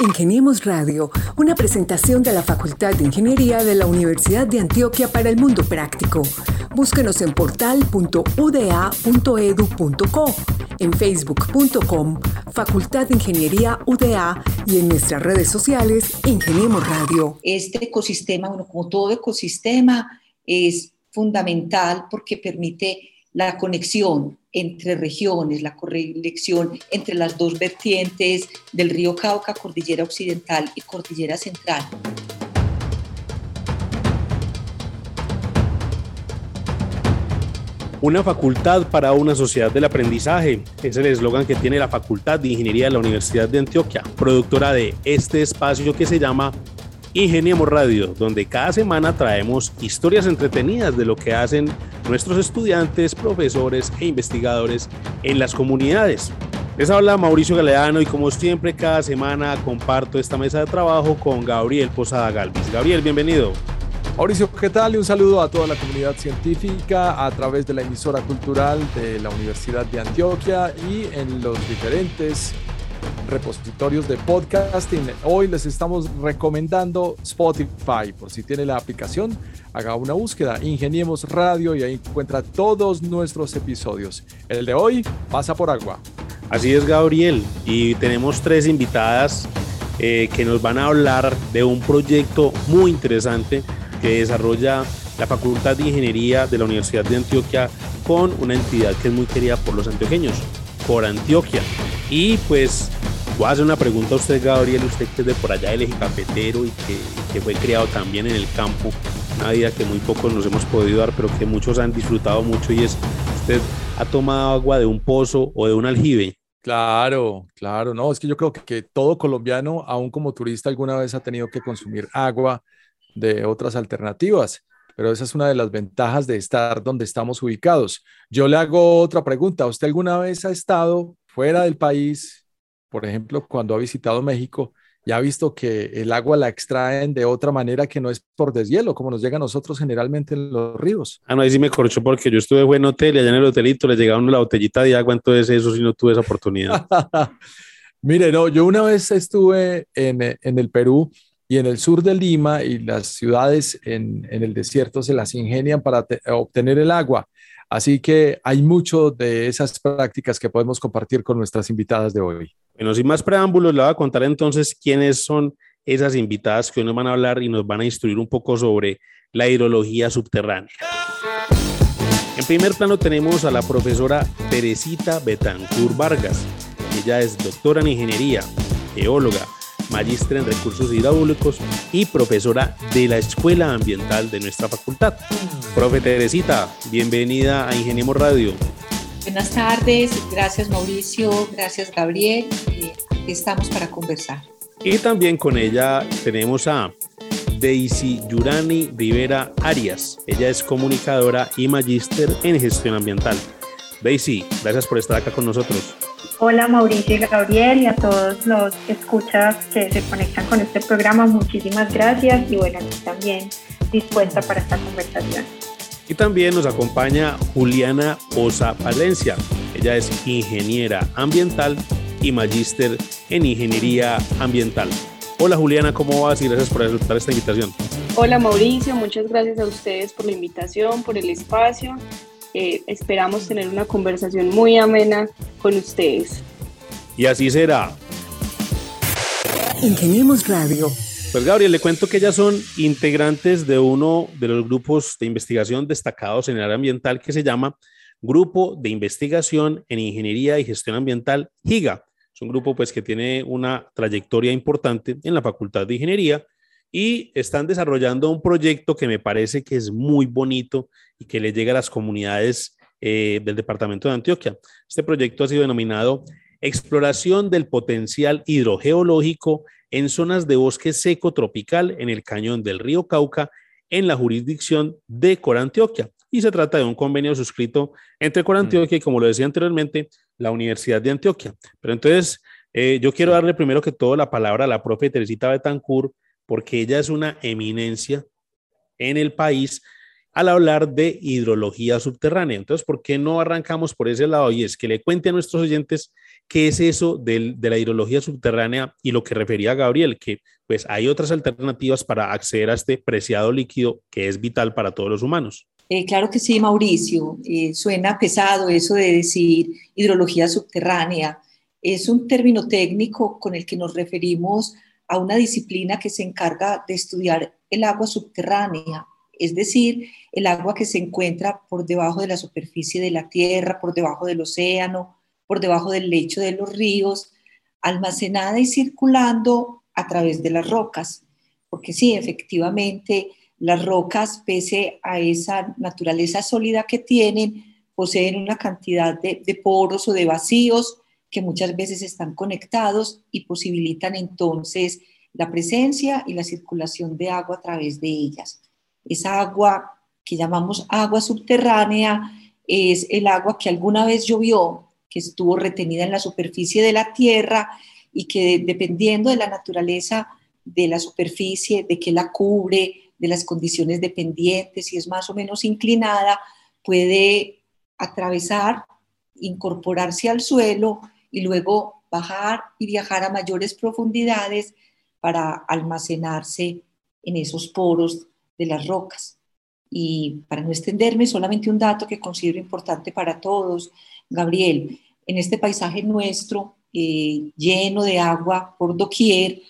Ingeniemos Radio, una presentación de la Facultad de Ingeniería de la Universidad de Antioquia para el Mundo Práctico. Búsquenos en portal.uda.edu.co, en facebook.com, Facultad de Ingeniería UDA y en nuestras redes sociales, Ingeniemos Radio. Este ecosistema, bueno, como todo ecosistema, es fundamental porque permite la conexión entre regiones, la conexión entre las dos vertientes del río Cauca, Cordillera Occidental y Cordillera Central. Una facultad para una sociedad del aprendizaje es el eslogan que tiene la Facultad de Ingeniería de la Universidad de Antioquia, productora de este espacio que se llama Ingeniemos Radio, donde cada semana traemos historias entretenidas de lo que hacen nuestros estudiantes, profesores e investigadores en las comunidades. Les habla Mauricio Galeano y como siempre cada semana comparto esta mesa de trabajo con Gabriel Posada Galvis. Gabriel, bienvenido. Mauricio, ¿qué tal? Y un saludo a toda la comunidad científica a través de la emisora cultural de la Universidad de Antioquia y en los diferentes repositorios de podcasting. Hoy les estamos recomendando Spotify. Por si tiene la aplicación, haga una búsqueda, Ingeniemos Radio y ahí encuentra todos nuestros episodios. El de hoy pasa por agua. Así es, Gabriel. Y tenemos tres invitadas eh, que nos van a hablar de un proyecto muy interesante que desarrolla la Facultad de Ingeniería de la Universidad de Antioquia con una entidad que es muy querida por los antioqueños, por Antioquia. Y pues Voy a hacer una pregunta a usted, Gabriel, usted que es de por allá del eje y que, fue criado también en el campo, una vida que muy pocos nos hemos podido dar, pero que muchos han disfrutado mucho y es, ¿usted ha tomado agua de un pozo o de un aljibe? Claro, claro, no, es que yo creo que, que todo colombiano, aún como turista, alguna vez ha tenido que consumir agua de otras alternativas pero esa es una de las ventajas de estar donde estamos ubicados. Yo le hago otra pregunta. ¿Usted alguna vez ha estado fuera del país por ejemplo, cuando ha visitado México y ha visto que el agua la extraen de otra manera que no es por deshielo, como nos llega a nosotros generalmente en los ríos. Ah, no, ahí sí me corchó porque yo estuve en hotel y allá en el hotelito le llegaba una botellita de agua, entonces eso sí no tuve esa oportunidad. Mire, no, yo una vez estuve en, en, el Perú y en el sur de Lima y las ciudades en, en el desierto se las ingenian para obtener el agua. Así que hay mucho de esas prácticas que podemos compartir con nuestras invitadas de hoy. Bueno, sin más preámbulos, le voy a contar entonces quiénes son esas invitadas que hoy nos van a hablar y nos van a instruir un poco sobre la hidrología subterránea. En primer plano tenemos a la profesora Teresita Betancur Vargas. Ella es doctora en ingeniería, geóloga, magíster en recursos hidráulicos y profesora de la Escuela Ambiental de nuestra facultad. Profe Teresita, bienvenida a Ingeniemos Radio. Buenas tardes, gracias Mauricio, gracias Gabriel, aquí estamos para conversar. Y también con ella tenemos a Daisy Yurani Rivera Arias. Ella es comunicadora y magíster en gestión ambiental. Daisy, gracias por estar acá con nosotros. Hola Mauricio y Gabriel y a todos los escuchas que se conectan con este programa, muchísimas gracias y bueno, también dispuesta para esta conversación. Y también nos acompaña Juliana Osa Valencia. Ella es ingeniera ambiental y magíster en ingeniería ambiental. Hola Juliana, ¿cómo vas? Y gracias por aceptar esta invitación. Hola Mauricio, muchas gracias a ustedes por la invitación, por el espacio eh, esperamos tener una conversación muy amena con ustedes. Y así será. Ingeniemos Radio. Pues Gabriel, le cuento que ellas son integrantes de uno de los grupos de investigación destacados en el área ambiental que se llama Grupo de Investigación en Ingeniería y Gestión Ambiental, GIGA. Es un grupo pues que tiene una trayectoria importante en la Facultad de Ingeniería y están desarrollando un proyecto que me parece que es muy bonito y que le llega a las comunidades eh, del departamento de Antioquia. Este proyecto ha sido denominado Exploración del potencial hidrogeológico en zonas de bosque seco tropical en el cañón del río Cauca en la jurisdicción de Corantioquia. Y se trata de un convenio suscrito entre Corantioquia y, como lo decía anteriormente, la Universidad de Antioquia. Pero entonces, eh, yo quiero darle primero que todo la palabra a la profe Teresita Betancourt, porque ella es una eminencia en el país al hablar de hidrología subterránea. Entonces, ¿por qué no arrancamos por ese lado? Y es que le cuente a nuestros oyentes qué es eso de, la hidrología subterránea y lo que refería Gabriel, que pues hay otras alternativas para acceder a este preciado líquido que es vital para todos los humanos. Eh, claro que sí, Mauricio. Eh, suena pesado eso de decir hidrología subterránea. Es un término técnico con el que nos referimos a una disciplina que se encarga de estudiar el agua subterránea, es decir, el agua que se encuentra por debajo de la superficie de la tierra, por debajo del océano, por debajo del lecho de los ríos, almacenada y circulando a través de las rocas. Porque sí, efectivamente, las rocas, pese a esa naturaleza sólida que tienen, poseen una cantidad de, de poros o de vacíos que muchas veces están conectados y posibilitan entonces la presencia y la circulación de agua a través de ellas. Esa agua que llamamos agua subterránea es el agua que alguna vez llovió, que estuvo retenida en la superficie de la tierra y que dependiendo de la naturaleza de la superficie, de que la cubre, de las condiciones dependientes, si es más o menos inclinada, puede atravesar, incorporarse al suelo y luego bajar y viajar a mayores profundidades para almacenarse en esos poros de las rocas. Y para no extenderme, solamente un dato que considero importante para todos, Gabriel, en este paisaje nuestro, eh, lleno de agua por doquier,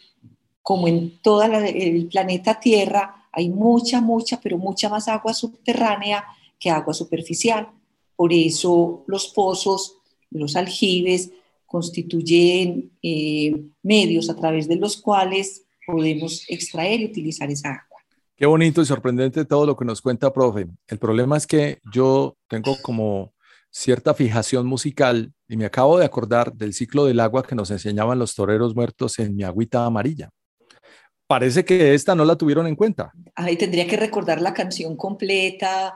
como en todo el planeta Tierra, hay mucha, mucha, pero mucha más agua subterránea que agua superficial. Por eso los pozos, los aljibes, constituyen eh, medios a través de los cuales podemos extraer y utilizar esa agua. Qué bonito y sorprendente todo lo que nos cuenta, profe. El problema es que yo tengo como cierta fijación musical y me acabo de acordar del ciclo del agua que nos enseñaban los toreros muertos en mi agüita amarilla. Parece que esta no la tuvieron en cuenta. Ay, tendría que recordar la canción completa.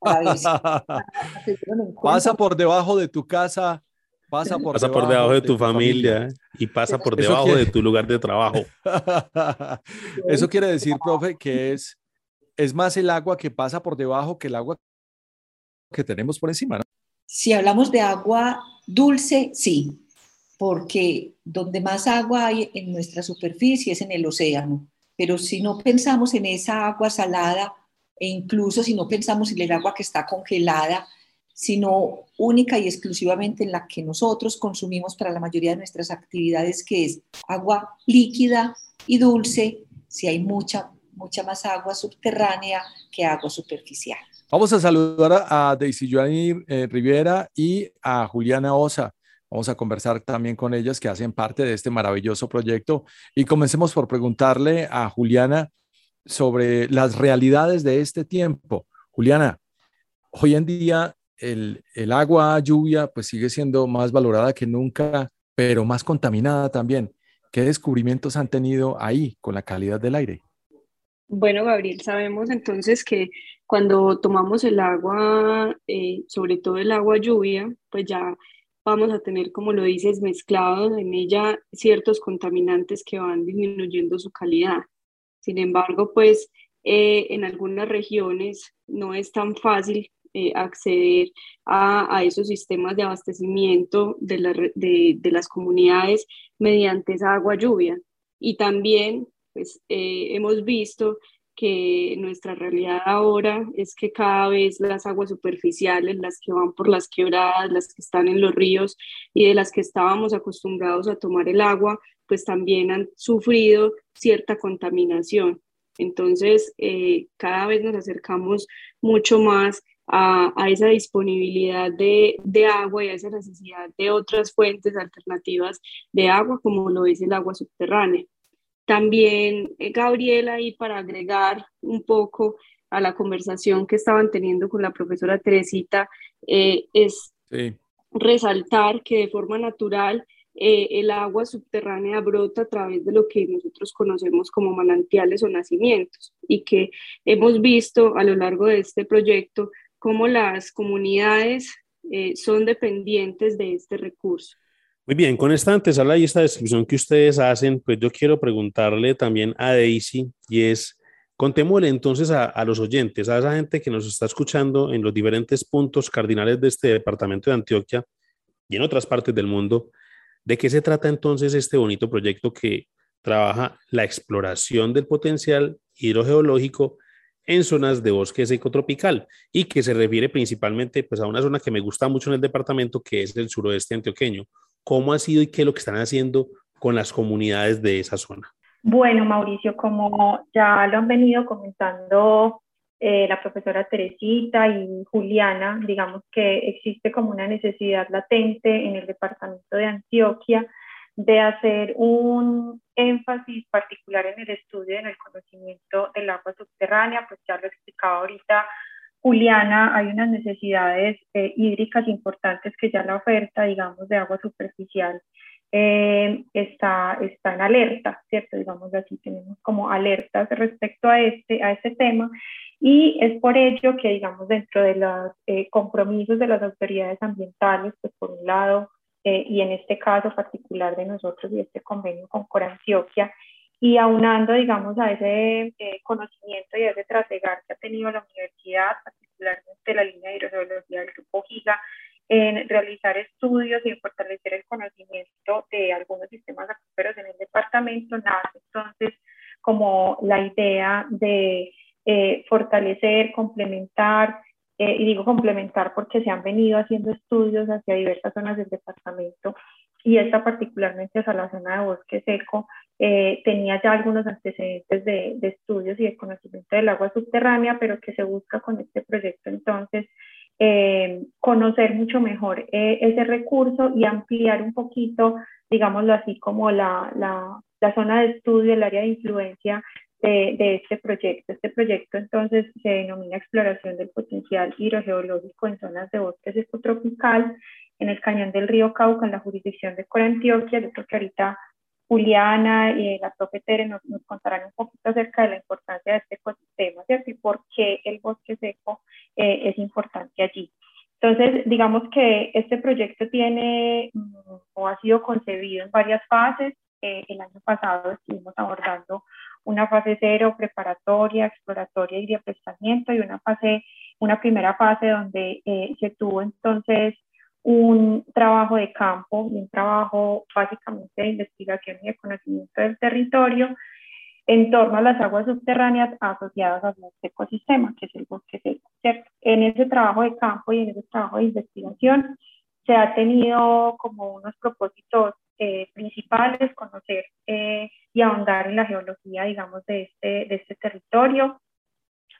Pasa por debajo de tu casa pasa por, pasa debajo, por debajo de, tu, familia, y pasa por debajo de tu lugar de trabajo. Eso quiere decir, profe, que es, es más el agua que pasa por debajo que el agua que tenemos por encima. ¿no? Si hablamos de agua dulce, sí, porque donde más agua hay en nuestra superficie es en el océano. Pero si no pensamos en esa agua salada, e incluso si no pensamos en el agua que está congelada, sino única y exclusivamente en la que nosotros consumimos para la mayoría de nuestras actividades, que es agua líquida y dulce, si hay mucha, mucha más agua subterránea que agua superficial. Vamos a saludar a Daisy Joanny eh, Rivera y a Juliana Osa. Vamos a conversar también con ellas que hacen parte de este maravilloso proyecto. Y comencemos por preguntarle a Juliana sobre las realidades de este tiempo. Juliana, hoy en día el, agua, lluvia, pues sigue siendo más valorada que nunca, pero más contaminada también. ¿Qué descubrimientos han tenido ahí con la calidad del aire? Bueno, Gabriel, sabemos entonces que cuando tomamos el agua, eh, sobre todo el agua lluvia, pues ya vamos a tener, como lo dices, mezclados en ella ciertos contaminantes que van disminuyendo su calidad. Sin embargo, pues eh, en algunas regiones no es tan fácil eh, acceder a, esos sistemas de abastecimiento de, de, las comunidades mediante esa agua lluvia. Y también pues, eh, hemos visto que nuestra realidad ahora es que cada vez las aguas superficiales, las que van por las quebradas, las que están en los ríos y de las que estábamos acostumbrados a tomar el agua, pues también han sufrido cierta contaminación. Entonces, eh, cada vez nos acercamos mucho más a, esa disponibilidad de, de, agua y a esa necesidad de otras fuentes alternativas de agua, como lo es el agua subterránea. También, eh, Gabriela, y para agregar un poco a la conversación que estaban teniendo con la profesora Teresita, eh, es resaltar que de forma natural eh, el agua subterránea brota a través de lo que nosotros conocemos como manantiales o nacimientos y que hemos visto a lo largo de este proyecto cómo las comunidades eh, son dependientes de este recurso. Muy bien, con esta antesala y esta descripción que ustedes hacen, pues yo quiero preguntarle también a Daisy y es, Contémosle entonces a, a, los oyentes, a esa gente que nos está escuchando en los diferentes puntos cardinales de este departamento de Antioquia y en otras partes del mundo, de qué se trata entonces este bonito proyecto que trabaja la exploración del potencial hidrogeológico en zonas de bosque seco tropical y que se refiere principalmente pues, a una zona que me gusta mucho en el departamento, que es el suroeste antioqueño. ¿Cómo ha sido y qué es lo que están haciendo con las comunidades de esa zona? Bueno, Mauricio, como ya lo han venido comentando eh, la profesora Teresita y Juliana, digamos que existe como una necesidad latente en el departamento de Antioquia de hacer un énfasis particular en el estudio, en el conocimiento del agua subterránea, pues ya lo explicaba ahorita Juliana, hay unas necesidades eh, hídricas importantes que ya la oferta, digamos, de agua superficial eh, está, está en alerta, ¿cierto? Digamos así, tenemos como alertas respecto a este, a este tema y es por ello que, digamos, dentro de los eh, compromisos de las autoridades ambientales, pues por un lado, eh, y en este caso particular de nosotros y este convenio con Corantioquia, y aunando, digamos, a ese eh, conocimiento y a ese trasegar que ha tenido la universidad, particularmente la línea de hidrogeología del Grupo GIGA, en realizar estudios y en fortalecer el conocimiento de algunos sistemas acuíferos en el departamento, nace entonces como la idea de eh, fortalecer, complementar eh, y digo complementar porque se han venido haciendo estudios hacia diversas zonas del departamento y esta particularmente hacia la zona de bosque seco, eh, tenía ya algunos antecedentes de, de, estudios y de conocimiento del agua subterránea, pero que se busca con este proyecto entonces eh, conocer mucho mejor ese recurso y ampliar un poquito, digámoslo así, como la, la, la zona de estudio, el área de influencia de, este proyecto. Este proyecto entonces se denomina exploración del potencial hidrogeológico en zonas de bosque tropical en el cañón del río Cauca, en la jurisdicción de Corantioquia. Yo creo que ahorita Juliana y la profe Tere nos, nos, contarán un poquito acerca de la importancia de este ecosistema ¿cierto? y por qué el bosque seco eh, es importante allí. Entonces, digamos que este proyecto tiene mm, o ha sido concebido en varias fases. Eh, el año pasado estuvimos abordando una fase cero preparatoria, exploratoria y de aprestamiento y una fase, una primera fase donde eh, se tuvo entonces un trabajo de campo y un trabajo básicamente de investigación y de conocimiento del territorio en torno a las aguas subterráneas asociadas a este ecosistema, que es el bosque seco. En ese trabajo de campo y en ese trabajo de investigación se ha tenido como unos propósitos eh, principales, conocer eh, y ahondar en la geología, digamos, de este, de este territorio.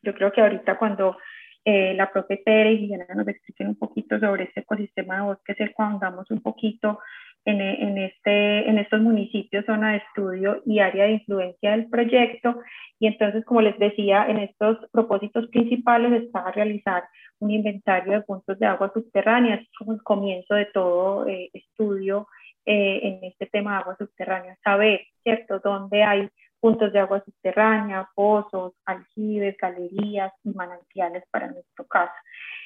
Yo creo que ahorita cuando eh, la propia Tere y Liliana nos expliquen un poquito sobre este ecosistema de bosques, es cuando andamos un poquito en, en, este, en estos municipios, zona de estudio y área de influencia del proyecto. Y entonces, como les decía, en estos propósitos principales está realizar un inventario de puntos de agua subterránea, como el comienzo de todo estudio eh, en este tema de agua subterránea, saber, ¿cierto?, dónde hay puntos de agua subterránea, pozos, aljibes, galerías y manantiales para nuestro caso.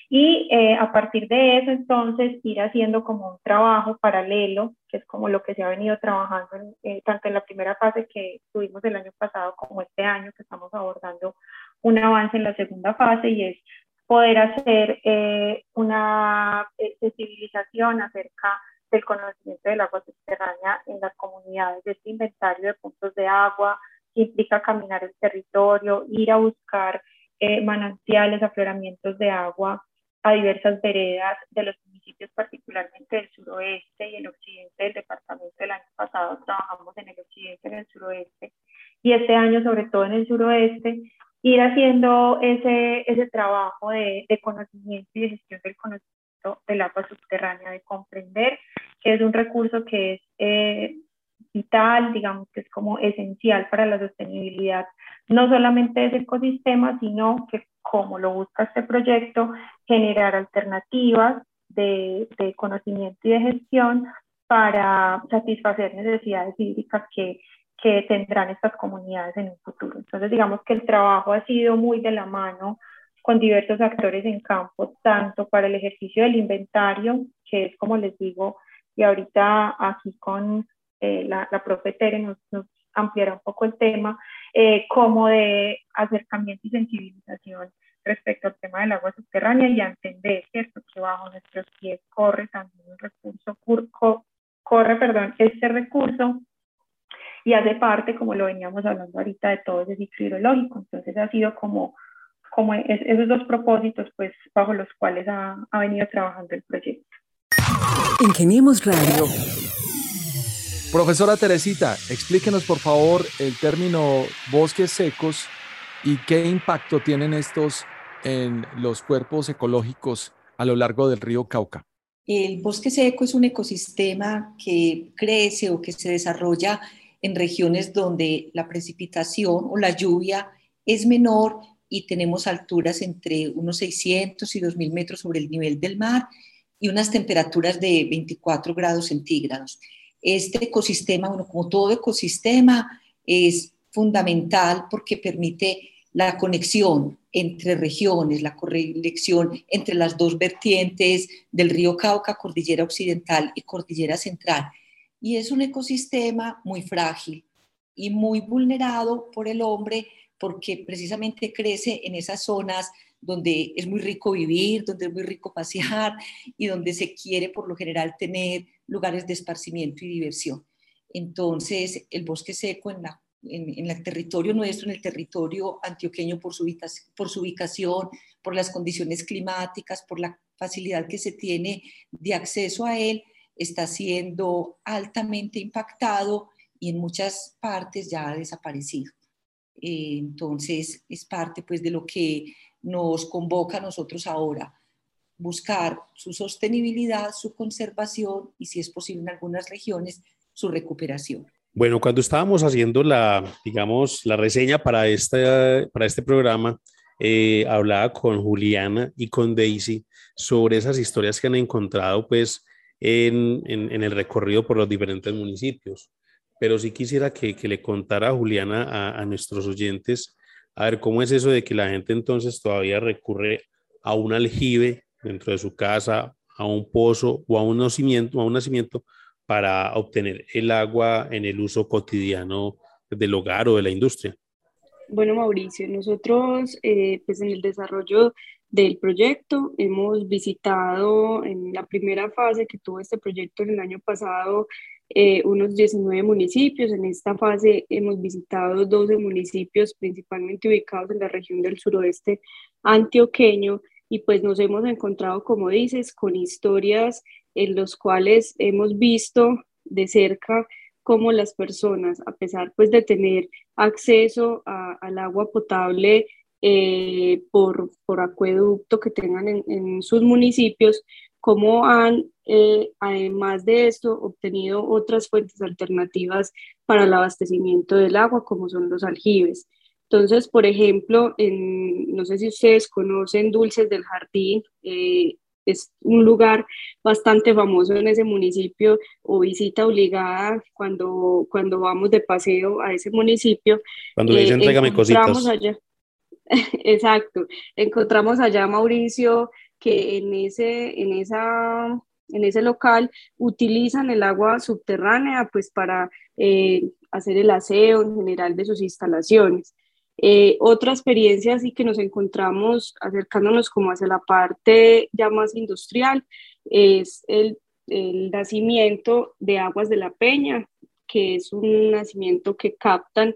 Y eh, a partir de eso, entonces, ir haciendo como un trabajo paralelo, que es como lo que se ha venido trabajando eh, tanto en la primera fase que tuvimos el año pasado como este año, que estamos abordando un avance en la segunda fase y es poder hacer una sensibilización acerca del conocimiento del agua subterránea en las comunidades, de este inventario de puntos de agua, que implica caminar el territorio, ir a buscar eh, manantiales, afloramientos de agua a diversas veredas de los municipios, particularmente del suroeste y el occidente del departamento. El año pasado trabajamos en el occidente en el suroeste, y este año sobre todo en el suroeste, ir haciendo ese, ese trabajo de, de conocimiento y de gestión del conocimiento del agua subterránea, de comprender que es un recurso que es eh, vital, digamos que es como esencial para la sostenibilidad, no solamente de ese ecosistema, sino que como lo busca este proyecto, generar alternativas de, conocimiento y de gestión para satisfacer necesidades hídricas que, que tendrán estas comunidades en un futuro. Entonces, digamos que el trabajo ha sido muy de la mano con diversos actores en campo, tanto para el ejercicio del inventario, que es como les digo, y ahorita aquí con eh, la, la profe Tere nos, nos, ampliará un poco el tema, eh, como de acercamiento y sensibilización respecto al tema del agua subterránea y a entender ¿cierto? que bajo nuestros pies corre también un recurso, corre perdón, este recurso y hace parte, como lo veníamos hablando ahorita, de todo ese ciclo hidrológico. Entonces ha sido como, como esos dos propósitos pues, bajo los cuales ha, ha venido trabajando el proyecto. Ingeniemos Radio. Profesora Teresita, explíquenos por favor el término bosques secos y qué impacto tienen estos en los cuerpos ecológicos a lo largo del río Cauca. El bosque seco es un ecosistema que crece o que se desarrolla en regiones donde la precipitación o la lluvia es menor y tenemos alturas entre unos 600 y 2000 metros sobre el nivel del mar y unas temperaturas de 24 grados centígrados. Este ecosistema, bueno, como todo ecosistema, es fundamental porque permite la conexión entre regiones, la conexión entre las dos vertientes del río Cauca, cordillera occidental y cordillera central. Y es un ecosistema muy frágil y muy vulnerado por el hombre porque precisamente crece en esas zonas donde es muy rico vivir, donde es muy rico pasear y donde se quiere por lo general tener lugares de esparcimiento y diversión. Entonces, el bosque seco en la en, el territorio nuestro, en el territorio antioqueño por su, por su ubicación, por las condiciones climáticas, por la facilidad que se tiene de acceso a él, está siendo altamente impactado y en muchas partes ya ha desaparecido. Entonces, es parte pues de lo que nos convoca a nosotros ahora, buscar su sostenibilidad, su conservación y, si es posible en algunas regiones, su recuperación. Bueno, cuando estábamos haciendo la, digamos, la reseña para este, para este programa, eh, hablaba con Juliana y con Daisy sobre esas historias que han encontrado, pues, en, en, el recorrido por los diferentes municipios. Pero sí quisiera que, que le contara Juliana, a, a, nuestros oyentes, a ver cómo es eso de que la gente entonces todavía recurre a un aljibe dentro de su casa, a un pozo o a un nacimiento, a un nacimiento para obtener el agua en el uso cotidiano del hogar o de la industria? Bueno, Mauricio, nosotros eh, pues en el desarrollo del proyecto hemos visitado en la primera fase que tuvo este proyecto en el año pasado eh, unos 19 municipios. En esta fase hemos visitado 12 municipios principalmente ubicados en la región del suroeste antioqueño y pues nos hemos encontrado, como dices, con historias en los cuales hemos visto de cerca cómo las personas, a pesar pues de tener acceso al agua potable eh, por, por, acueducto que tengan en, sus municipios, cómo han, eh, además de esto, obtenido otras fuentes alternativas para el abastecimiento del agua, como son los aljibes. Entonces, por ejemplo, en, no sé si ustedes conocen Dulces del Jardín, eh, es un lugar bastante famoso en ese municipio o visita obligada cuando, cuando vamos de paseo a ese municipio. Cuando le dicen, eh, cositas. Allá, exacto, encontramos allá Mauricio que en ese, en esa en ese local utilizan el agua subterránea pues para eh, hacer el aseo en general de sus instalaciones. Eh, otra experiencia así que nos encontramos acercándonos como hacia la parte ya más industrial es el, el nacimiento de aguas de la peña, que es un nacimiento que captan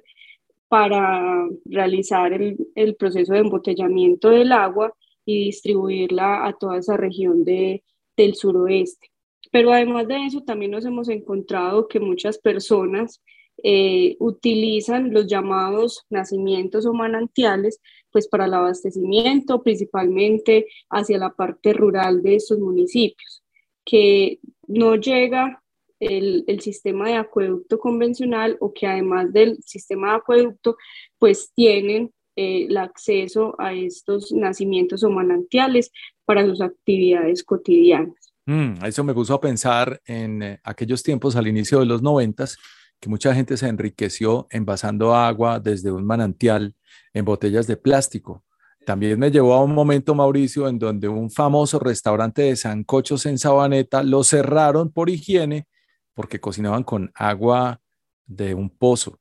para realizar el, el, proceso de embotellamiento del agua y distribuirla a toda esa región de, del suroeste. Pero además de eso, también nos hemos encontrado que muchas personas eh, utilizan los llamados nacimientos o manantiales pues para el abastecimiento, principalmente hacia la parte rural de estos municipios, que no llega el, el, sistema de acueducto convencional o que además del sistema de acueducto pues tienen eh, el acceso a estos nacimientos o manantiales para sus actividades cotidianas. Mm, eso me puso a pensar en eh, aquellos tiempos al inicio de los noventas, que mucha gente se enriqueció envasando agua desde un manantial en botellas de plástico. También me llevó a un momento, Mauricio, en donde un famoso restaurante de sancochos en Sabaneta lo cerraron por higiene porque cocinaban con agua de un pozo.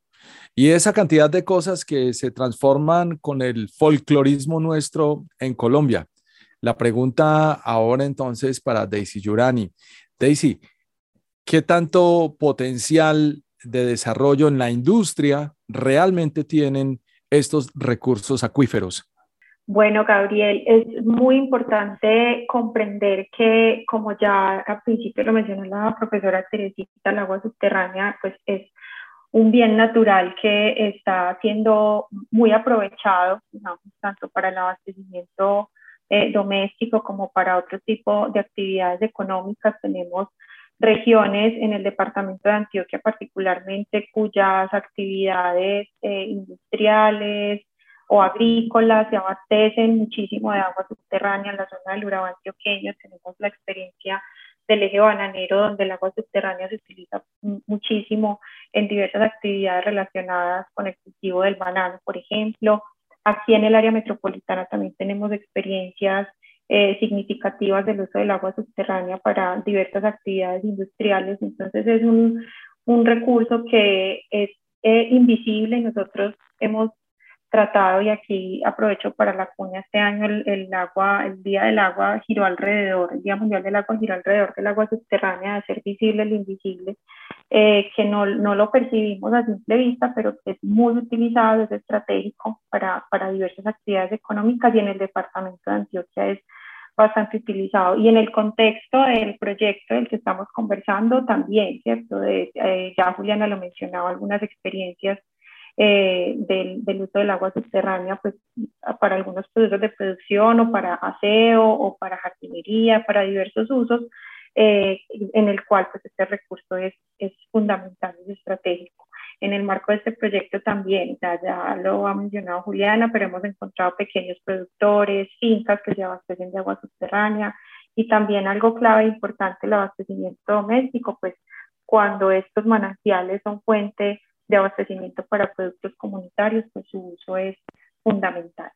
Y esa cantidad de cosas que se transforman con el folclorismo nuestro en Colombia. La pregunta ahora entonces para Daisy Yurani. Daisy, ¿qué tanto potencial de desarrollo en la industria realmente tienen estos recursos acuíferos? Bueno, Gabriel, es muy importante comprender que, como ya al principio lo mencionó la profesora Teresita, el agua subterránea pues es un bien natural que está siendo muy aprovechado, tanto para el abastecimiento eh, doméstico como para otro tipo de actividades económicas. Tenemos regiones en el departamento de Antioquia particularmente cuyas actividades eh, industriales o agrícolas se abastecen muchísimo de agua subterránea en la zona del Urabá antioqueño. Tenemos la experiencia del eje bananero, donde el agua subterránea se utiliza muchísimo en diversas actividades relacionadas con el cultivo del banano, por ejemplo. Aquí en el área metropolitana también tenemos experiencias eh, significativas del uso del agua subterránea para diversas actividades industriales. Entonces es un, un recurso que es eh, invisible. Nosotros hemos tratado y aquí aprovecho para la cuña este año el, agua, el Día del Agua giró alrededor, el Día Mundial del Agua giró alrededor del agua subterránea, de ser visible el invisible, eh, que no, no, lo percibimos a simple vista, pero es muy utilizado, es estratégico para, para diversas actividades económicas y en el departamento de Antioquia es bastante utilizado. Y en el contexto del proyecto del que estamos conversando también, ¿cierto? De, eh, ya Juliana lo mencionaba, algunas experiencias eh, del, del, uso del agua subterránea pues, para algunos productos de producción o para aseo o para jardinería, para diversos usos, eh, en el cual pues, este recurso es, es fundamental, es estratégico. En el marco de este proyecto también, ya, ya lo ha mencionado Juliana, pero hemos encontrado pequeños productores, fincas que se abastecen de agua subterránea y también algo clave e importante, el abastecimiento doméstico, pues cuando estos manantiales son fuente de abastecimiento para productos comunitarios, pues su uso es fundamental.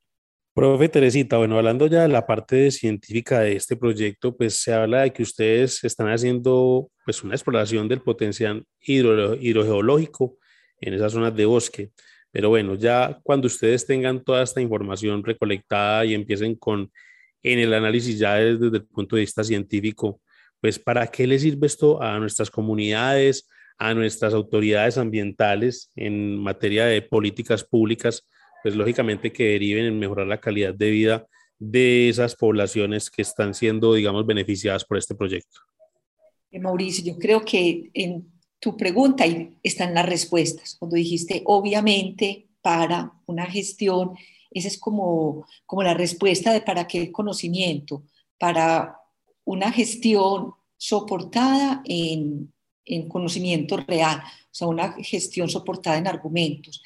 Profe Teresita, bueno, hablando ya de la parte científica de este proyecto, pues se habla de que ustedes están haciendo pues una exploración del potencial hidro, hidrogeológico en esas zonas de bosque. Pero bueno, ya cuando ustedes tengan toda esta información recolectada y empiecen con en el análisis ya desde, desde el punto de vista científico, pues ¿para qué les sirve esto a nuestras comunidades, a nuestras autoridades ambientales en materia de políticas públicas, pues lógicamente que deriven en mejorar la calidad de vida de esas poblaciones que están siendo, digamos, beneficiadas por este proyecto. Eh, Mauricio, yo creo que en tu pregunta están las respuestas. Cuando dijiste, obviamente, para una gestión, esa es como, como la respuesta de para qué conocimiento, para una gestión soportada en en conocimiento real, o sea, una gestión soportada en argumentos.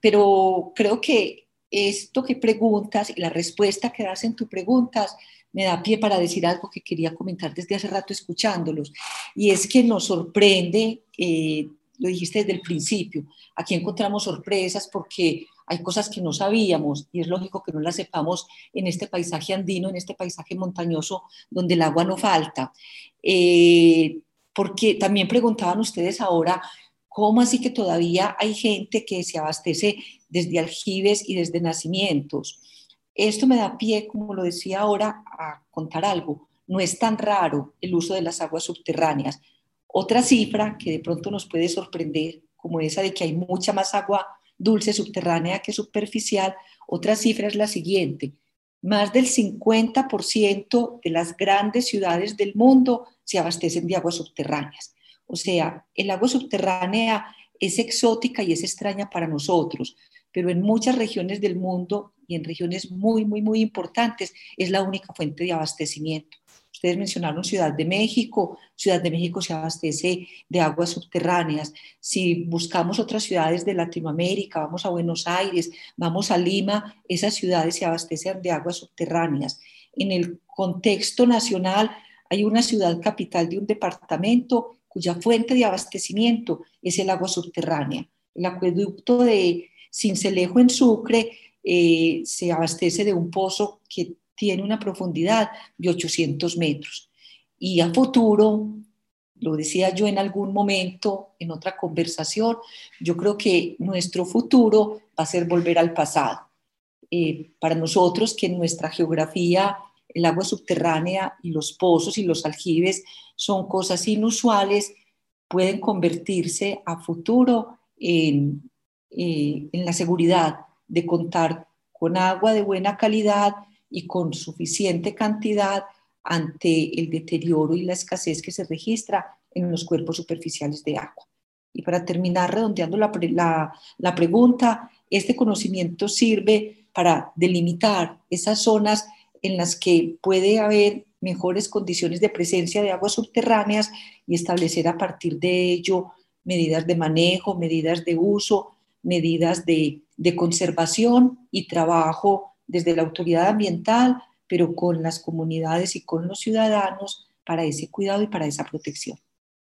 Pero creo que esto que preguntas y la respuesta que das en tus preguntas me da pie para decir algo que quería comentar desde hace rato escuchándolos, y es que nos sorprende, eh, lo dijiste desde el principio, aquí encontramos sorpresas porque hay cosas que no sabíamos y es lógico que no las sepamos en este paisaje andino, en este paisaje montañoso donde el agua no falta. Eh, porque también preguntaban ustedes ahora, ¿cómo así que todavía hay gente que se abastece desde aljibes y desde nacimientos? Esto me da pie, como lo decía ahora, a contar algo. No es tan raro el uso de las aguas subterráneas. Otra cifra que de pronto nos puede sorprender, como esa de que hay mucha más agua dulce subterránea que superficial, otra cifra es la siguiente. Más del 50% de las grandes ciudades del mundo se abastecen de aguas subterráneas. O sea, el agua subterránea es exótica y es extraña para nosotros, pero en muchas regiones del mundo y en regiones muy, muy, muy importantes es la única fuente de abastecimiento. Ustedes mencionaron Ciudad de México. Ciudad de México se abastece de aguas subterráneas. Si buscamos otras ciudades de Latinoamérica, vamos a Buenos Aires, vamos a Lima, esas ciudades se abastecen de aguas subterráneas. En el contexto nacional hay una ciudad capital de un departamento cuya fuente de abastecimiento es el agua subterránea. El acueducto de Cincelejo en Sucre eh, se abastece de un pozo que tiene una profundidad de 800 metros. Y a futuro, lo decía yo en algún momento, en otra conversación, yo creo que nuestro futuro va a ser volver al pasado. Eh, para nosotros, que nuestra geografía el agua subterránea y los pozos y los aljibes son cosas inusuales, pueden convertirse a futuro en, eh, en la seguridad de contar con agua de buena calidad y con suficiente cantidad ante el deterioro y la escasez que se registra en los cuerpos superficiales de agua. Y para terminar, redondeando la, la, pregunta, este conocimiento sirve para delimitar esas zonas en las que puede haber mejores condiciones de presencia de aguas subterráneas y establecer a partir de ello medidas de manejo, medidas de uso, medidas de, conservación y trabajo desde la autoridad ambiental, pero con las comunidades y con los ciudadanos para ese cuidado y para esa protección.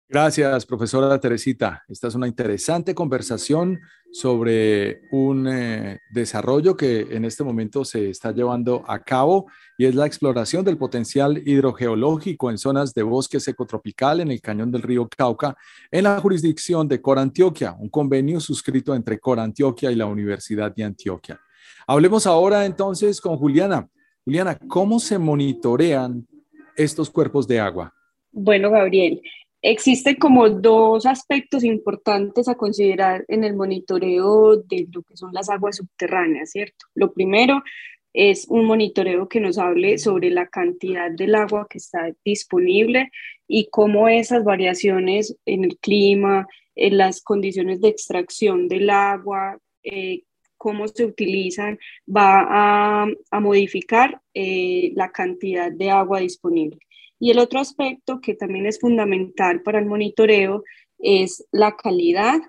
Gracias, profesora Teresita. Esta es una interesante conversación sobre un eh, desarrollo que en este momento se está llevando a cabo y es la exploración del potencial hidrogeológico en zonas de bosque seco-tropical en el cañón del río Cauca en la jurisdicción de Cor Antioquia, un convenio suscrito entre Cor Antioquia y la Universidad de Antioquia. Hablemos ahora entonces con Juliana. Juliana, ¿cómo se monitorean estos cuerpos de agua? Bueno, Gabriel, existen como dos aspectos importantes a considerar en el monitoreo de lo que son las aguas subterráneas, ¿cierto? Lo primero es un monitoreo que nos hable sobre la cantidad del agua que está disponible y cómo esas variaciones en el clima, en las condiciones de extracción del agua, eh, cómo se utilizan, va a, modificar eh, la cantidad de agua disponible. Y el otro aspecto que también es fundamental para el monitoreo es la calidad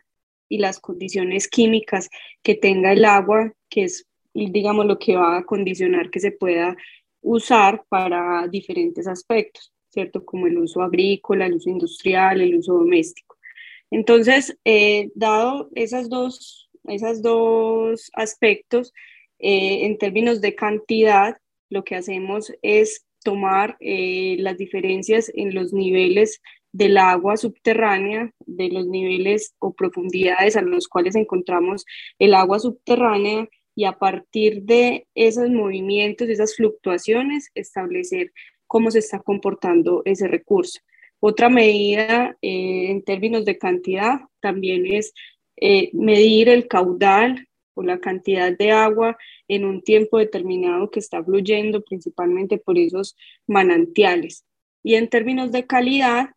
y las condiciones químicas que tenga el agua, que es, digamos, lo que va a condicionar que se pueda usar para diferentes aspectos, ¿cierto? Como el uso agrícola, el uso industrial, el uso doméstico. Entonces, eh, dado esas dos esos dos aspectos, eh, en términos de cantidad, lo que hacemos es tomar eh, las diferencias en los niveles del agua subterránea, de los niveles o profundidades a los cuales encontramos el agua subterránea y a partir de esos movimientos, esas fluctuaciones, establecer cómo se está comportando ese recurso. Otra medida eh, en términos de cantidad también es eh, medir el caudal o la cantidad de agua en un tiempo determinado que está fluyendo principalmente por esos manantiales. Y en términos de calidad,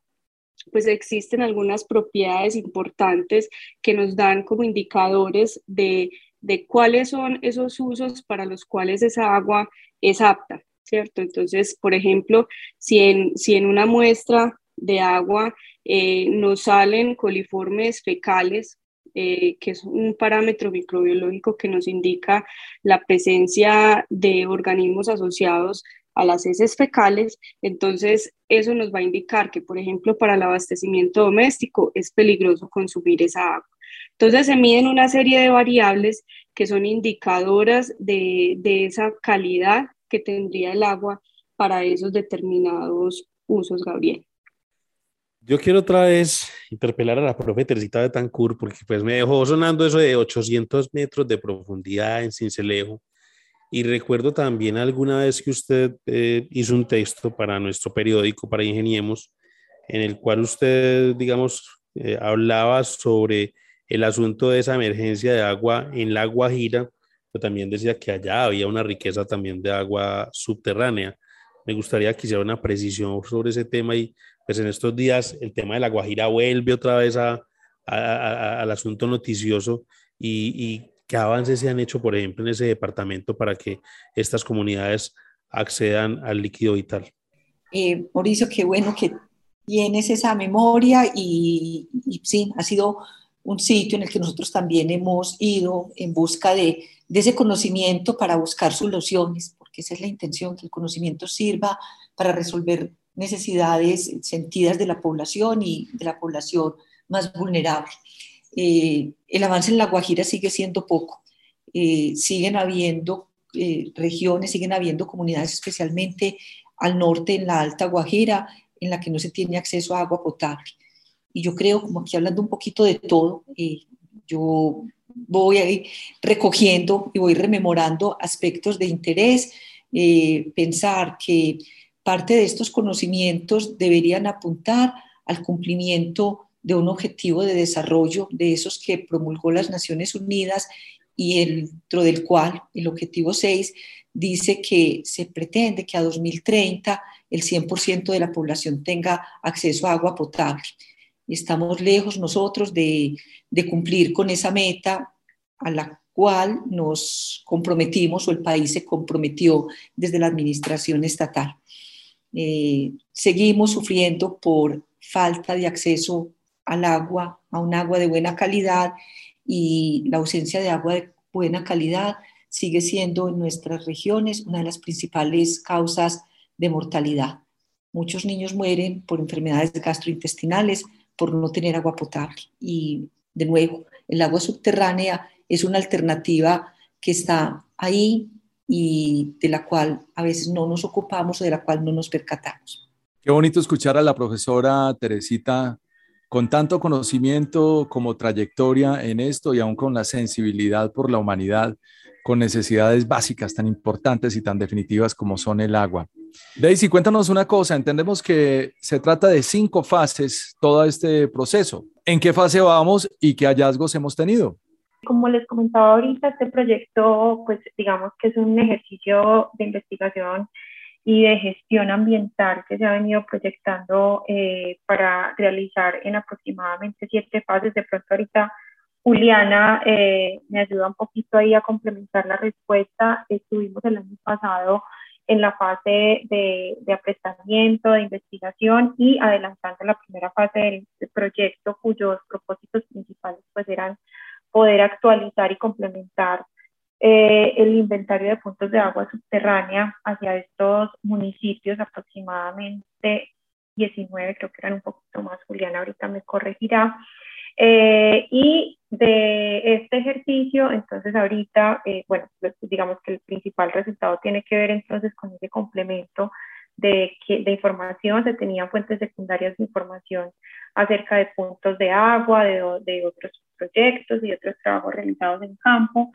pues existen algunas propiedades importantes que nos dan como indicadores de, de cuáles son esos usos para los cuales esa agua es apta, ¿cierto? Entonces, por ejemplo, si en, si en una muestra de agua eh, nos salen coliformes fecales, eh, que es un parámetro microbiológico que nos indica la presencia de organismos asociados a las heces fecales, entonces eso nos va a indicar que, por ejemplo, para el abastecimiento doméstico es peligroso consumir esa agua. Entonces se miden una serie de variables que son indicadoras de, de esa calidad que tendría el agua para esos determinados usos, Gabriel. Yo quiero otra vez interpelar a la profe Teresita de porque pues me dejó sonando eso de 800 metros de profundidad en Cincelejo. Y recuerdo también alguna vez que usted eh, hizo un texto para nuestro periódico, para Ingeniemos, en el cual usted, digamos, eh, hablaba sobre el asunto de esa emergencia de agua en la Guajira, pero también decía que allá había una riqueza también de agua subterránea. Me gustaría que hiciera una precisión sobre ese tema y pues en estos días el tema de la Guajira vuelve otra vez a, al asunto noticioso y, y, qué avances se han hecho, por ejemplo, en ese departamento para que estas comunidades accedan al líquido vital. Eh, Mauricio, qué bueno que tienes esa memoria y, y, sí, ha sido un sitio en el que nosotros también hemos ido en busca de, de ese conocimiento para buscar soluciones, porque esa es la intención, que el conocimiento sirva para resolver necesidades sentidas de la población y de la población más vulnerable. Eh, el avance en la Guajira sigue siendo poco. Eh, siguen habiendo eh, regiones, siguen habiendo comunidades, especialmente al norte, en la Alta Guajira, en la que no se tiene acceso a agua potable. Y yo creo, como aquí hablando un poquito de todo, eh, yo voy recogiendo y voy rememorando aspectos de interés, eh, pensar que parte de estos conocimientos deberían apuntar al cumplimiento de un objetivo de desarrollo de esos que promulgó las Naciones Unidas y dentro del cual el objetivo 6 dice que se pretende que a 2030 el 100% de la población tenga acceso a agua potable. Estamos lejos nosotros de, cumplir con esa meta a la cual nos comprometimos o el país se comprometió desde la administración estatal. Eh, seguimos sufriendo por falta de acceso al agua, a un agua de buena calidad y la ausencia de agua de buena calidad sigue siendo en nuestras regiones una de las principales causas de mortalidad. Muchos niños mueren por enfermedades gastrointestinales por no tener agua potable. Y de nuevo, el agua subterránea es una alternativa que está ahí y de la cual a veces no nos ocupamos o de la cual no nos percatamos. Qué bonito escuchar a la profesora Teresita con tanto conocimiento como trayectoria en esto y aún con la sensibilidad por la humanidad, con necesidades básicas tan importantes y tan definitivas como son el agua. Daisy, cuéntanos una cosa, entendemos que se trata de cinco fases todo este proceso. ¿En qué fase vamos y qué hallazgos hemos tenido? Como les comentaba ahorita, este proyecto, pues digamos que es un ejercicio de investigación y de gestión ambiental que se ha venido proyectando eh, para realizar en aproximadamente siete fases. De pronto ahorita Juliana eh, me ayuda un poquito ahí a complementar la respuesta. Estuvimos el año pasado en la fase de, de aprestamiento, de investigación y adelantando la primera fase del, proyecto cuyos propósitos principales pues eran poder actualizar y complementar eh, el inventario de puntos de agua subterránea hacia estos municipios, aproximadamente 19, creo que eran un poquito más, Juliana ahorita me corregirá. Eh, y de este ejercicio, entonces ahorita, eh, bueno, pues, digamos que el principal resultado tiene que ver entonces con ese complemento de, de información, se tenían fuentes secundarias de información acerca de puntos de agua, de, de otros proyectos y otros trabajos realizados en campo,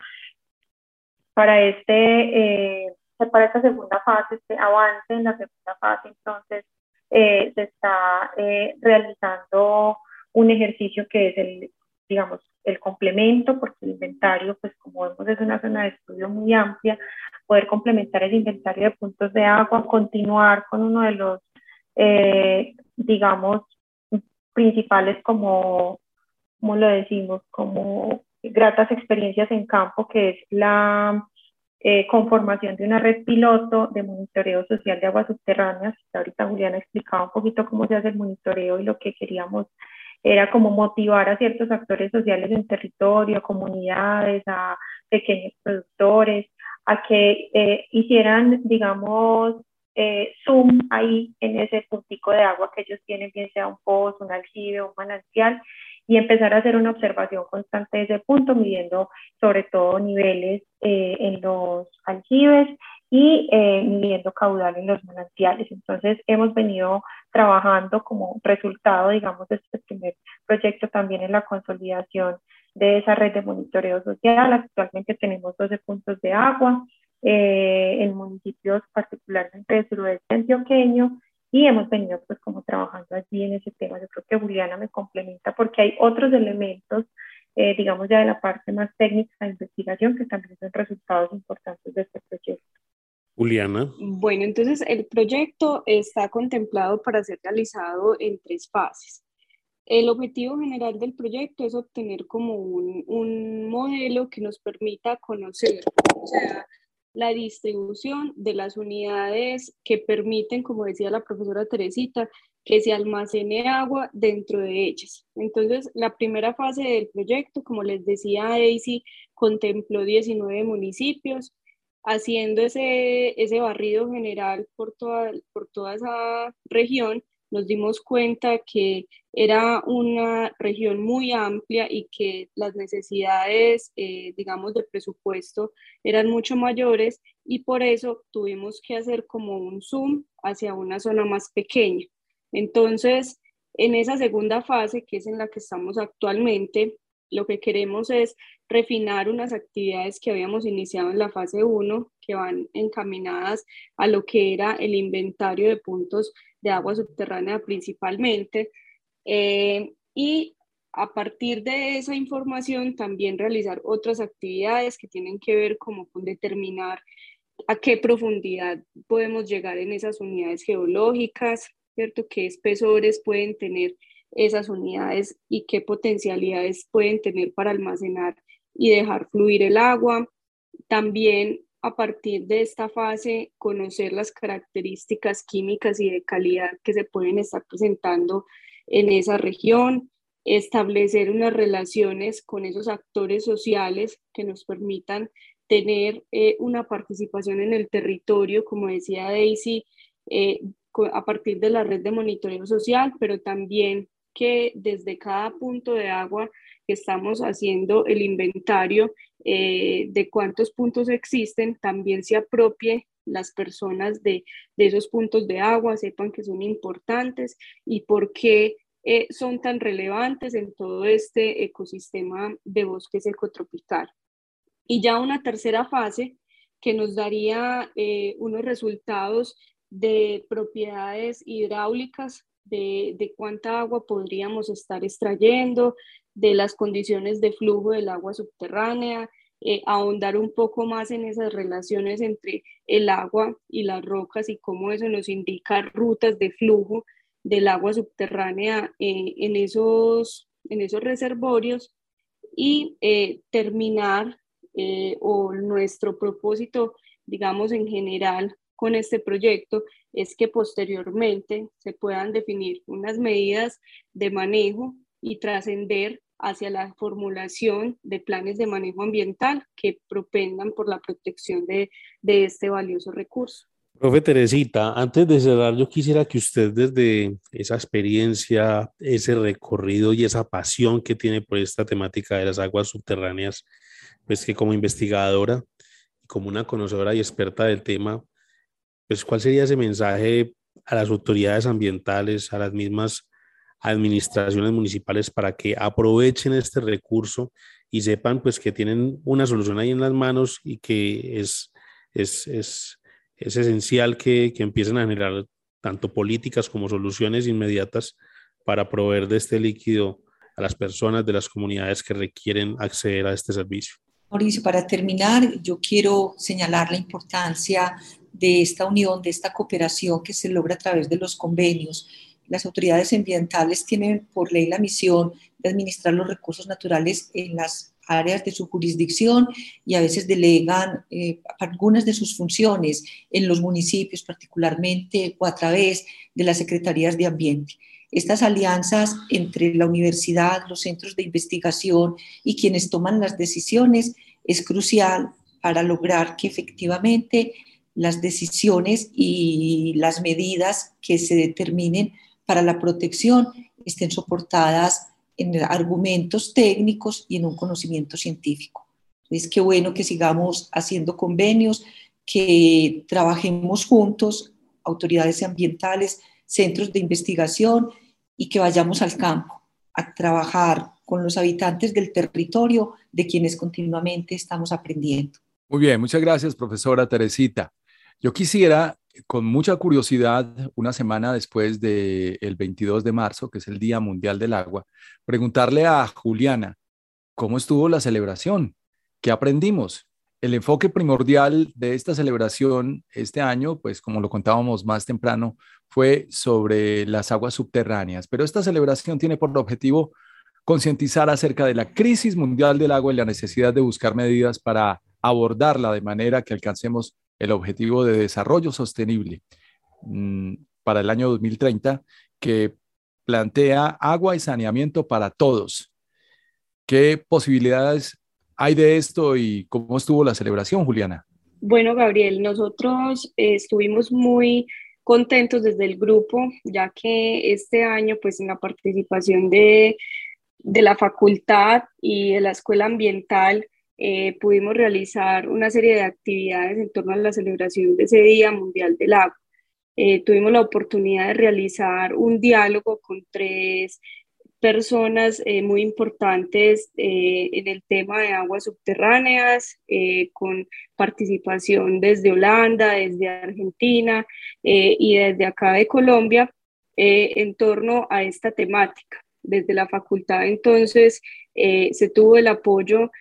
para, este, eh, para esta segunda fase, este avance en la segunda fase, entonces eh, se está eh, realizando un ejercicio que es el, digamos, el complemento, porque el inventario, pues como vemos, es una zona de estudio muy amplia, poder complementar el inventario de puntos de agua, continuar con uno de los, digamos, principales como, como lo decimos, como gratas experiencias en campo, que es la eh, conformación de una red piloto de monitoreo social de aguas subterráneas. Ahorita Juliana explicaba un poquito cómo se hace el monitoreo y lo que queríamos era como motivar a ciertos actores sociales en territorio, comunidades, a pequeños productores, a que eh, hicieran, digamos, eh, zoom ahí en ese puntico de agua que ellos tienen, bien sea un pozo, un aljibe, un manantial, y empezar a hacer una observación constante de ese punto, midiendo sobre todo niveles eh, en los aljibes y eh, midiendo caudal en los manantiales. Entonces, hemos venido trabajando como resultado, digamos, de este primer proyecto también en la consolidación de esa red de monitoreo social. Actualmente tenemos 12 puntos de agua eh, en municipios particularmente del suroeste antioqueño y hemos venido pues como trabajando allí en ese tema. Yo creo que Juliana me complementa porque hay otros elementos, eh, digamos ya de la parte más técnica de investigación que también son resultados importantes de este proyecto. Juliana. Bueno, entonces el proyecto está contemplado para ser realizado en tres fases. El objetivo general del proyecto es obtener como un, un modelo que nos permita conocer, o sea, la distribución de las unidades que permiten, como decía la profesora Teresita, que se almacene agua dentro de ellas. Entonces, la primera fase del proyecto, como les decía Daisy, contempló 19 municipios, haciendo ese, ese barrido general por toda, por toda esa región nos dimos cuenta que era una región muy amplia y que las necesidades, eh, digamos, de presupuesto eran mucho mayores y por eso tuvimos que hacer como un zoom hacia una zona más pequeña. Entonces, en esa segunda fase, que es en la que estamos actualmente, lo que queremos es refinar unas actividades que habíamos iniciado en la fase 1, que van encaminadas a lo que era el inventario de puntos de agua subterránea principalmente. Eh, y a partir de esa información también realizar otras actividades que tienen que ver como con determinar a qué profundidad podemos llegar en esas unidades geológicas, ¿cierto? ¿Qué espesores pueden tener esas unidades y qué potencialidades pueden tener para almacenar y dejar fluir el agua. También a partir de esta fase, conocer las características químicas y de calidad que se pueden estar presentando en esa región, establecer unas relaciones con esos actores sociales que nos permitan tener eh, una participación en el territorio, como decía Daisy, eh, a partir de la red de monitoreo social, pero también que desde cada punto de agua estamos haciendo el inventario eh, de cuántos puntos existen, también se apropie las personas de, esos puntos de agua, sepan que son importantes y por qué eh, son tan relevantes en todo este ecosistema de bosques ecotropical. Y ya una tercera fase que nos daría eh, unos resultados de propiedades hidráulicas de, cuánta agua podríamos estar extrayendo, de las condiciones de flujo del agua subterránea, eh, ahondar un poco más en esas relaciones entre el agua y las rocas y cómo eso nos indica rutas de flujo del agua subterránea eh, en, esos, en esos reservorios y eh, terminar o nuestro propósito, digamos en general, con este proyecto es que posteriormente se puedan definir unas medidas de manejo y trascender hacia la formulación de planes de manejo ambiental que propendan por la protección de, de este valioso recurso. Profe Teresita, antes de cerrar, yo quisiera que usted desde esa experiencia, ese recorrido y esa pasión que tiene por esta temática de las aguas subterráneas, pues que como investigadora y como una conocedora y experta del tema, pues, ¿cuál sería ese mensaje a las autoridades ambientales, a las mismas administraciones municipales para que aprovechen este recurso y sepan pues que tienen una solución ahí en las manos y que es, es, es, es esencial que, que, empiecen a generar tanto políticas como soluciones inmediatas para proveer de este líquido a las personas de las comunidades que requieren acceder a este servicio. Mauricio, para terminar, yo quiero señalar la importancia de esta unión, de esta cooperación que se logra a través de los convenios. Las autoridades ambientales tienen por ley la misión de administrar los recursos naturales en las áreas de su jurisdicción y a veces delegan eh, algunas de sus funciones en los municipios particularmente o a través de las secretarías de ambiente. Estas alianzas entre la universidad, los centros de investigación y quienes toman las decisiones es crucial para lograr que efectivamente las decisiones y las medidas que se determinen para la protección estén soportadas en argumentos técnicos y en un conocimiento científico. Es que bueno que sigamos haciendo convenios, que trabajemos juntos, autoridades ambientales, centros de investigación y que vayamos al campo a trabajar con los habitantes del territorio de quienes continuamente estamos aprendiendo. Muy bien, muchas gracias, profesora Teresita. Yo quisiera, con mucha curiosidad, una semana después del 22 de marzo, que es el Día Mundial del Agua, preguntarle a Juliana, ¿cómo estuvo la celebración? ¿Qué aprendimos? El enfoque primordial de esta celebración este año, pues como lo contábamos más temprano, fue sobre las aguas subterráneas, pero esta celebración tiene por objetivo concientizar acerca de la crisis mundial del agua y la necesidad de buscar medidas para abordarla de manera que alcancemos el objetivo de desarrollo sostenible mm, para el año 2030 que plantea agua y saneamiento para todos. ¿Qué posibilidades hay de esto y cómo estuvo la celebración, Juliana? Bueno, Gabriel, nosotros eh, estuvimos muy contentos desde el grupo, ya que este año, pues en la participación de, de la facultad y de la escuela ambiental, eh, pudimos realizar una serie de actividades en torno a la celebración de ese Día Mundial del Agua. eh, tuvimos la oportunidad de realizar un diálogo con tres personas eh, muy importantes eh, en el tema de aguas subterráneas, con participación desde Holanda, desde Argentina y desde acá de Colombia en torno a esta temática. Desde la facultad entonces se tuvo el apoyo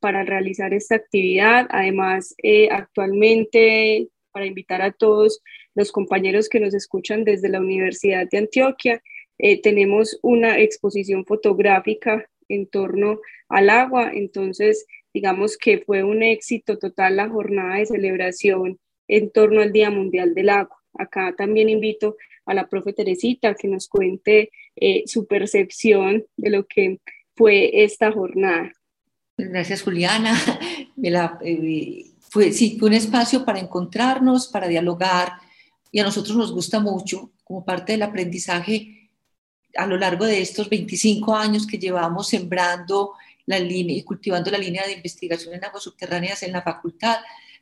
para realizar esta actividad. Además, actualmente, para invitar a todos, los compañeros que nos escuchan desde la Universidad de Antioquia. Eh, tenemos una exposición fotográfica en torno al agua, entonces digamos que fue un éxito total la jornada de celebración en torno al Día Mundial del Agua. Acá también invito a la profe Teresita que nos cuente eh, su percepción de lo que fue esta jornada. Gracias, Juliana. Eh, fue, sí, fue un espacio para encontrarnos, para dialogar, y a nosotros nos gusta mucho como parte del aprendizaje a lo largo de estos 25 años que llevamos sembrando la línea y cultivando la línea de investigación en aguas subterráneas en la facultad.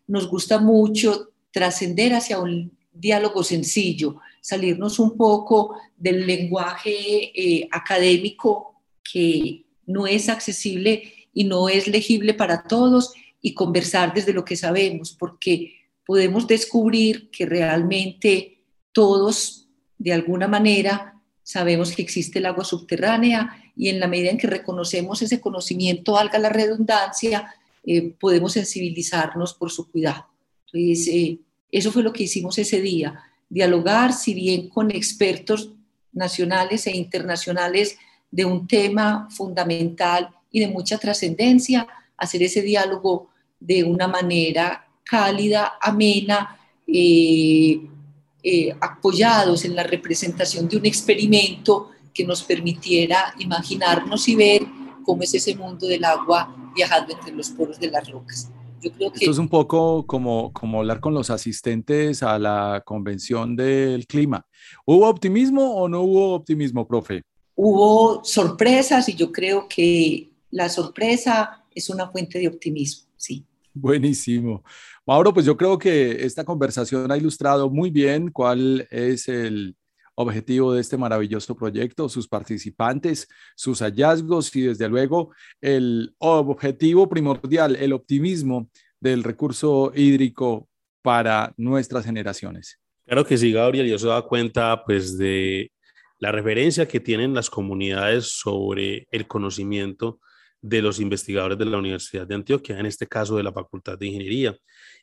Nos gusta mucho trascender hacia un diálogo sencillo, salirnos un poco del lenguaje eh, académico que no es accesible y no es legible para todos y conversar desde lo que sabemos, porque podemos descubrir que realmente todos, de alguna manera, sabemos que existe el agua subterránea y en la medida en que reconocemos ese conocimiento, valga la redundancia, eh, podemos sensibilizarnos por su cuidado. Entonces, eh, eso fue lo que hicimos ese día, dialogar, si bien con expertos nacionales e internacionales de un tema fundamental y de mucha trascendencia, hacer ese diálogo de una manera cálida, amena, eh, eh, apoyados en la representación de un experimento que nos permitiera imaginarnos y ver cómo es ese mundo del agua viajando entre los poros de las rocas. Yo creo que... Esto es un poco como, como hablar con los asistentes a la convención del clima. ¿Hubo optimismo o no hubo optimismo, profe? Hubo sorpresas y yo creo que la sorpresa es una fuente de optimismo, sí. Buenísimo. Mauro, pues yo creo que esta conversación ha ilustrado muy bien cuál es el objetivo de este maravilloso proyecto, sus participantes, sus hallazgos y desde luego el objetivo primordial, el optimismo del recurso hídrico para nuestras generaciones. Claro que sí, Gabriel, y eso da cuenta pues de la referencia que tienen las comunidades sobre el conocimiento de los investigadores de la Universidad de Antioquia, en este caso de la Facultad de Ingeniería.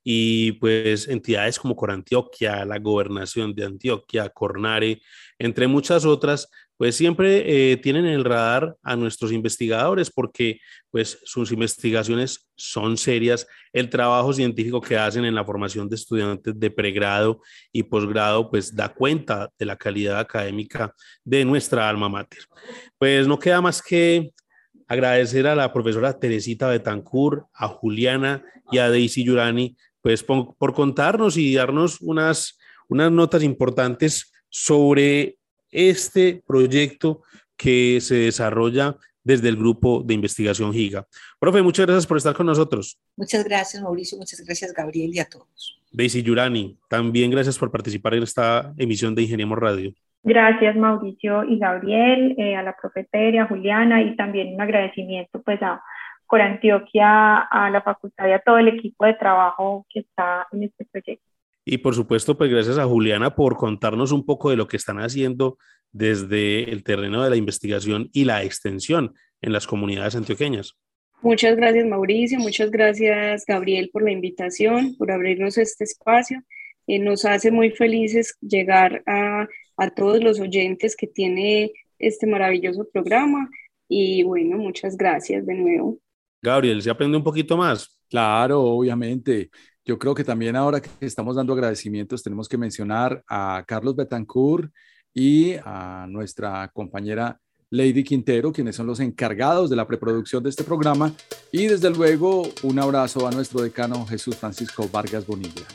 Y pues entidades como Corantioquia, la Gobernación de Antioquia, Cornare, entre muchas otras, pues siempre eh, tienen en el radar a nuestros investigadores porque pues sus investigaciones son serias, el trabajo científico que hacen en la formación de estudiantes de pregrado y posgrado pues da cuenta de la calidad académica de nuestra alma mater. Pues no queda más que agradecer a la profesora Teresita Betancourt, a Juliana y a Daisy Yurani, pues por, contarnos y darnos unas, unas notas importantes sobre este proyecto que se desarrolla desde el grupo de investigación GIGA. Profe, muchas gracias por estar con nosotros. Muchas gracias, Mauricio. Muchas gracias, Gabriel, y a todos. Daisy Yurani, también gracias por participar en esta emisión de Ingeniemos Radio. Gracias Mauricio y Gabriel, eh, a la profetera, a Juliana y también un agradecimiento pues a Corantioquia, a la facultad y a todo el equipo de trabajo que está en este proyecto. Y por supuesto, pues gracias a Juliana por contarnos un poco de lo que están haciendo desde el terreno de la investigación y la extensión en las comunidades antioqueñas. Muchas gracias Mauricio, muchas gracias Gabriel por la invitación, por abrirnos este espacio. Eh, nos hace muy felices llegar a a todos los oyentes que tiene este maravilloso programa. Y bueno, muchas gracias de nuevo. Gabriel, ¿se aprende un poquito más? Claro, obviamente. Yo creo que también ahora que estamos dando agradecimientos, tenemos que mencionar a Carlos Betancourt y a nuestra compañera Lady Quintero, quienes son los encargados de la preproducción de este programa. Y desde luego, un abrazo a nuestro decano Jesús Francisco Vargas Bonilla.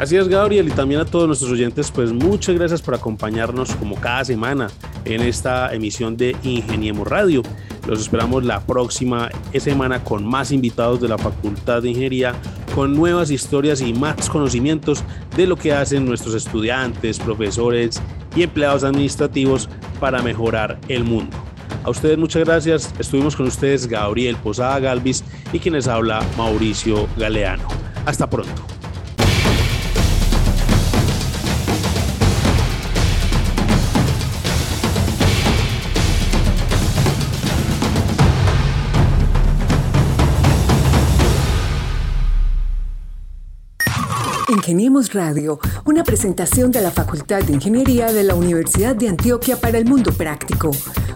Así es, Gabriel, y también a todos nuestros oyentes, pues muchas gracias por acompañarnos como cada semana en esta emisión de Ingeniemos Radio. Los esperamos la próxima semana con más invitados de la Facultad de Ingeniería con nuevas historias y más conocimientos de lo que hacen nuestros estudiantes, profesores y empleados administrativos para mejorar el mundo. A ustedes muchas gracias. Estuvimos con ustedes Gabriel Posada Galvis y quienes habla Mauricio Galeano. Hasta pronto. Ingeniemos Radio, una presentación de la Facultad de Ingeniería de la Universidad de Antioquia para el Mundo Práctico.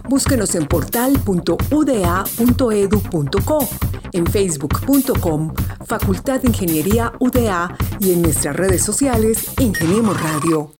Búsquenos en portal.uda.edu.co, en facebook.com, Facultad de Ingeniería UDA y en nuestras redes sociales Ingeniemos Radio.